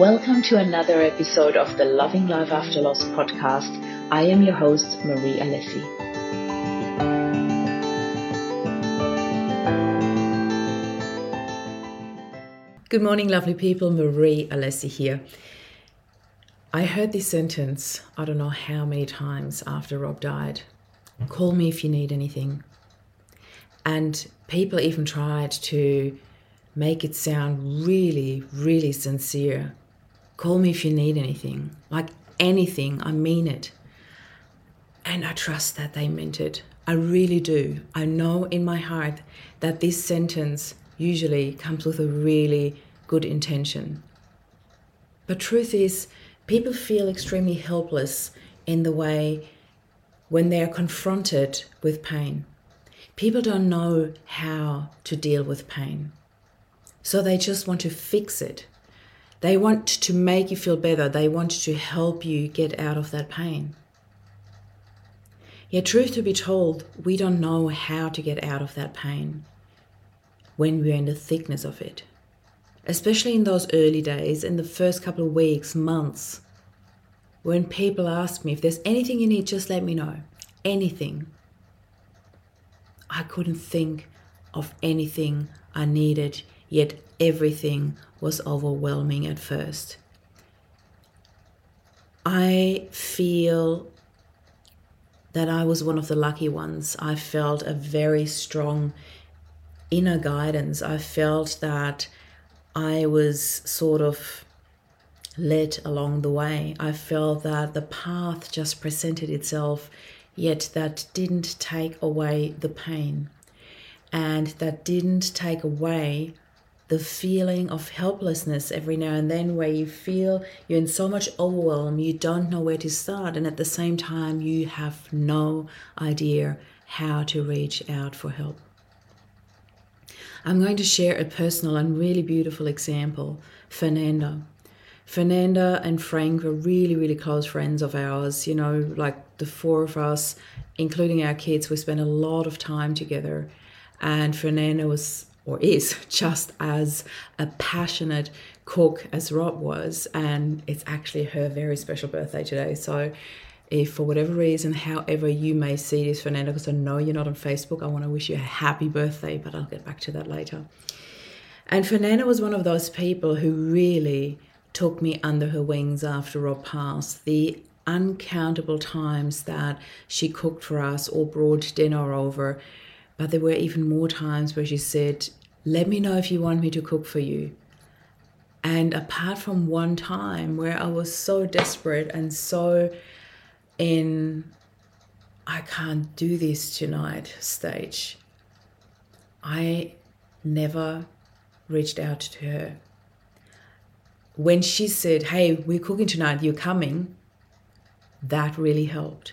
Welcome to another episode of the Loving Life After Loss podcast. I am your host, Marie Alessi. Good morning, lovely people. Marie Alessi here. I heard this sentence, I don't know how many times after Rob died call me if you need anything. And people even tried to make it sound really, really sincere. Call me if you need anything. Like anything, I mean it. And I trust that they meant it. I really do. I know in my heart that this sentence usually comes with a really good intention. But truth is, people feel extremely helpless in the way when they are confronted with pain. People don't know how to deal with pain. So they just want to fix it. They want to make you feel better. They want to help you get out of that pain. Yet, truth to be told, we don't know how to get out of that pain when we're in the thickness of it. Especially in those early days, in the first couple of weeks, months, when people ask me if there's anything you need, just let me know. Anything. I couldn't think of anything I needed, yet everything was overwhelming at first. I feel that I was one of the lucky ones. I felt a very strong inner guidance. I felt that I was sort of led along the way. I felt that the path just presented itself, yet that didn't take away the pain. And that didn't take away the feeling of helplessness every now and then, where you feel you're in so much overwhelm, you don't know where to start, and at the same time, you have no idea how to reach out for help. I'm going to share a personal and really beautiful example. Fernanda. Fernanda and Frank were really, really close friends of ours. You know, like the four of us, including our kids, we spent a lot of time together. And Fernanda was or is just as a passionate cook as Rob was. And it's actually her very special birthday today. So, if for whatever reason, however you may see this, Fernanda, because I know you're not on Facebook, I want to wish you a happy birthday, but I'll get back to that later. And Fernanda was one of those people who really took me under her wings after Rob passed. The uncountable times that she cooked for us or brought dinner over but there were even more times where she said, Let me know if you want me to cook for you. And apart from one time where I was so desperate and so in, I can't do this tonight stage, I never reached out to her. When she said, Hey, we're cooking tonight, you're coming, that really helped.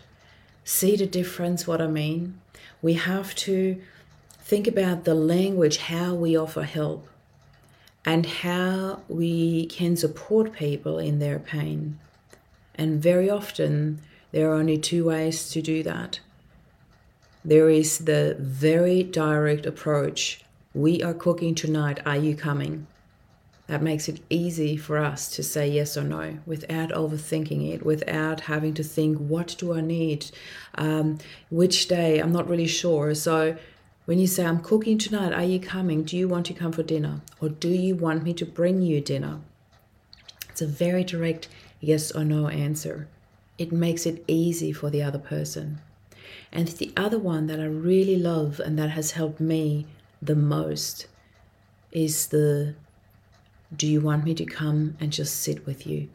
See the difference, what I mean? we have to think about the language, how we offer help, and how we can support people in their pain. And very often, there are only two ways to do that. There is the very direct approach we are cooking tonight, are you coming? That makes it easy for us to say yes or no without overthinking it, without having to think, what do I need? Um, which day? I'm not really sure. So when you say, I'm cooking tonight, are you coming? Do you want to come for dinner? Or do you want me to bring you dinner? It's a very direct yes or no answer. It makes it easy for the other person. And the other one that I really love and that has helped me the most is the do you want me to come and just sit with you?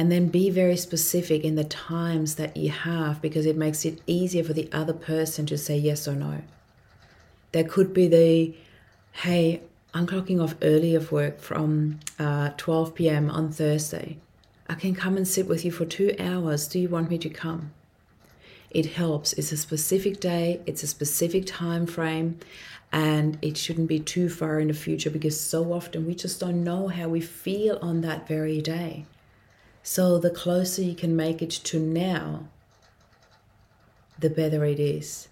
And then be very specific in the times that you have because it makes it easier for the other person to say yes or no. There could be the, hey, I'm clocking off early of work from uh, 12 p.m. on Thursday. I can come and sit with you for two hours. Do you want me to come? It helps. It's a specific day, it's a specific time frame, and it shouldn't be too far in the future because so often we just don't know how we feel on that very day. So the closer you can make it to now, the better it is.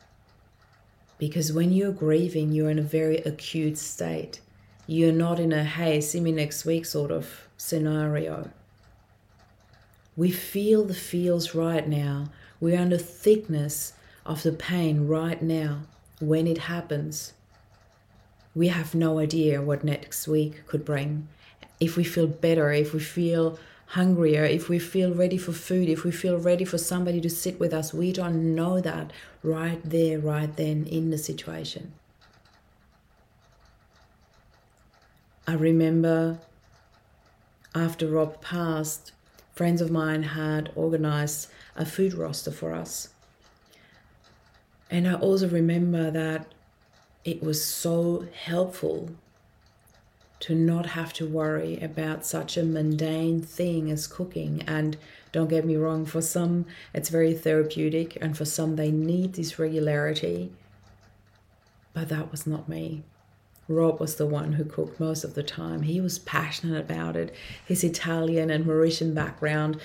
Because when you're grieving, you're in a very acute state. You're not in a hey, see me next week sort of scenario. We feel the feels right now. We're under thickness of the pain right now when it happens. We have no idea what next week could bring. If we feel better, if we feel hungrier, if we feel ready for food, if we feel ready for somebody to sit with us, we don't know that right there, right then in the situation. I remember after Rob passed, friends of mine had organized a food roster for us. And I also remember that it was so helpful to not have to worry about such a mundane thing as cooking. And don't get me wrong, for some it's very therapeutic, and for some they need this regularity. But that was not me. Rob was the one who cooked most of the time. He was passionate about it. His Italian and Mauritian background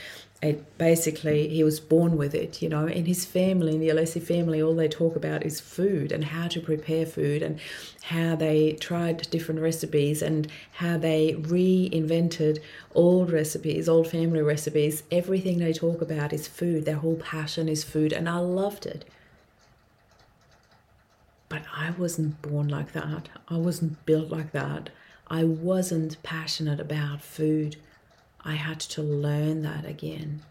it basically he was born with it you know in his family in the Alessi family all they talk about is food and how to prepare food and how they tried different recipes and how they reinvented old recipes old family recipes everything they talk about is food their whole passion is food and I loved it but I wasn't born like that I wasn't built like that I wasn't passionate about food I had to learn that again.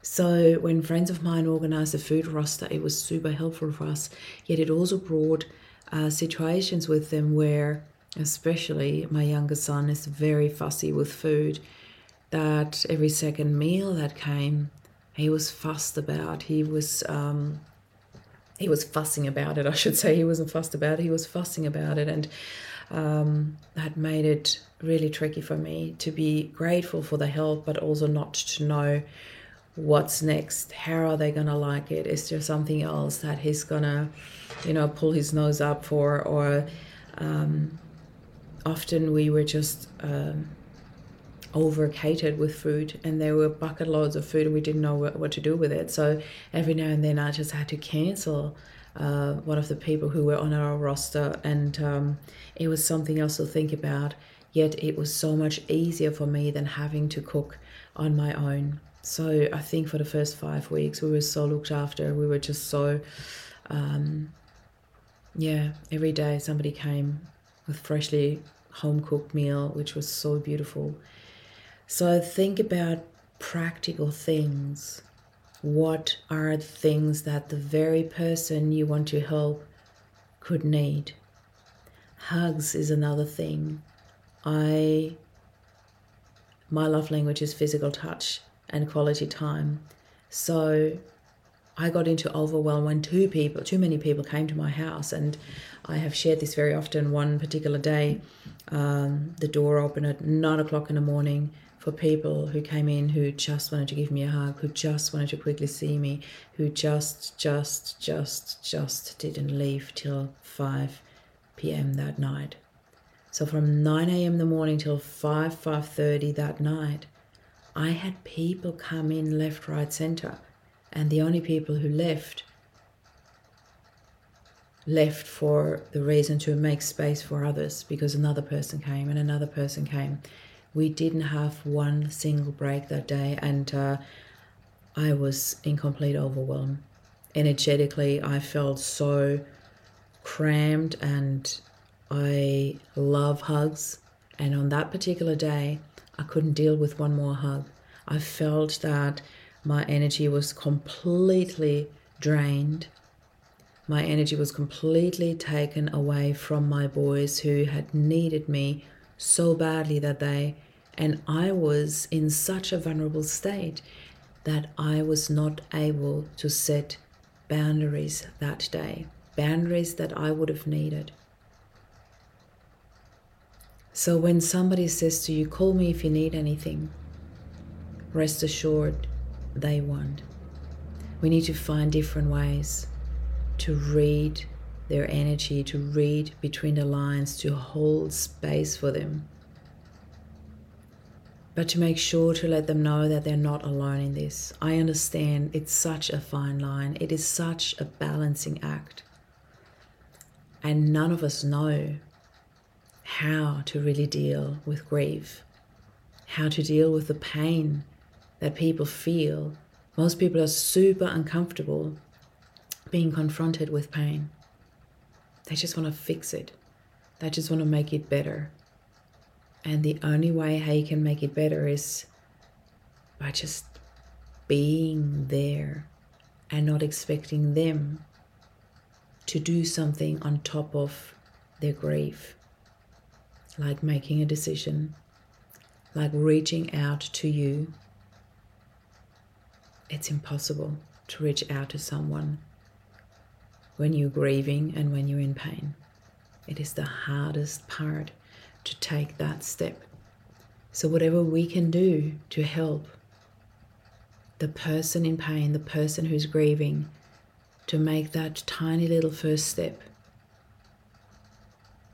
So, when friends of mine organized a food roster, it was super helpful for us. Yet, it also brought uh, situations with them where, especially my younger son, is very fussy with food. That every second meal that came, he was fussed about. He was um, he was fussing about it. I should say he wasn't fussed about it. He was fussing about it, and um, that made it really tricky for me to be grateful for the help, but also not to know what's next. How are they to like it? Is there something else that he's to, you know, pull his nose up for? Or um, often we were just um, over catered with food and there were bucket loads of food and we didn't know what, what to do with it. So every now and then I just had to cancel uh, one of the people who were on our roster, and um, it was something else to think about. Yet it was so much easier for me than having to cook on my own. So I think for the first five weeks, we were so looked after. We were just so, um, yeah, every day somebody came with freshly home cooked meal, which was so beautiful. So think about practical things what are things that the very person you want to help could need. Hugs is another thing. I my love language is physical touch and quality time. So I got into overwhelm when two people, too many people came to my house, and I have shared this very often. One particular day, um, the door opened at nine o'clock in the morning for people who came in who just wanted to give me a hug, who just wanted to quickly see me, who just, just, just, just didn't leave till 5 p.m. that night. So from 9 a.m. in the morning till 5, 5.30 that night, I had people come in left, right, center. And the only people who left left for the reason to make space for others because another person came and another person came we didn't have one single break that day, and uh, I was in complete overwhelm. Energetically, I felt so crammed, and I love hugs. And on that particular day, I couldn't deal with one more hug. I felt that my energy was completely drained. My energy was completely taken away from my boys who had needed me so badly that day. And I was in such a vulnerable state that I was not able to set boundaries that day, boundaries that I would have needed. So when somebody says to you, call me if you need anything, rest assured they won't. We need to find different ways to read their energy, to read between the lines, to hold space for them. But to make sure to let them know that they're not alone in this. I understand it's such a fine line, it is such a balancing act. And none of us know how to really deal with grief, how to deal with the pain that people feel. Most people are super uncomfortable being confronted with pain. They just want to fix it, they just want to make it better. And the only way how you can make it better is by just being there and not expecting them to do something on top of their grief, like making a decision, like reaching out to you. It's impossible to reach out to someone when you're grieving and when you're in pain. It is the hardest part to take that step. So, whatever we can do to help the person in pain, the person who's grieving, to make that tiny little first step.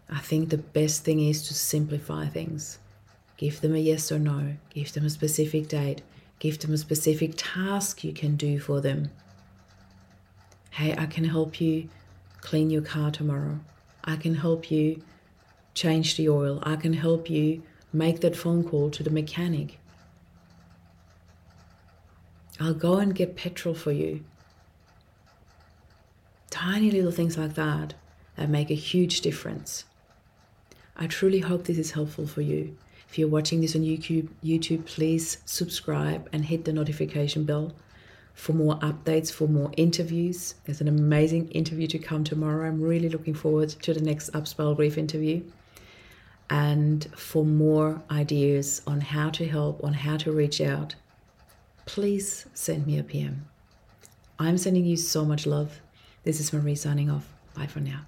I think the best thing is to simplify things. Give them a yes or no, give them a specific date, give them a specific task you can do for them. Hey, I can help you clean your car tomorrow. I can help you change the oil. I can help you make that phone call to the mechanic. I'll go and get petrol for you. Tiny little things like that that make a huge difference. I truly hope this is helpful for you. If you're watching this on YouTube, YouTube, please subscribe and hit the notification bell for more updates, for more interviews. There's an amazing interview to come tomorrow. I'm really looking forward to the next Upspell Grief interview. And for more ideas on how to help, on how to reach out, please send me a PM. I'm sending you so much love. This is Marie signing off. Bye for now.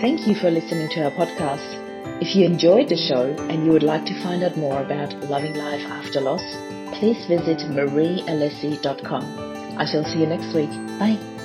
Thank you for listening to our podcast. If you enjoyed the show and you would like to find out more about loving life after loss, please visit mariealessi.com. I shall see you next week. Bye.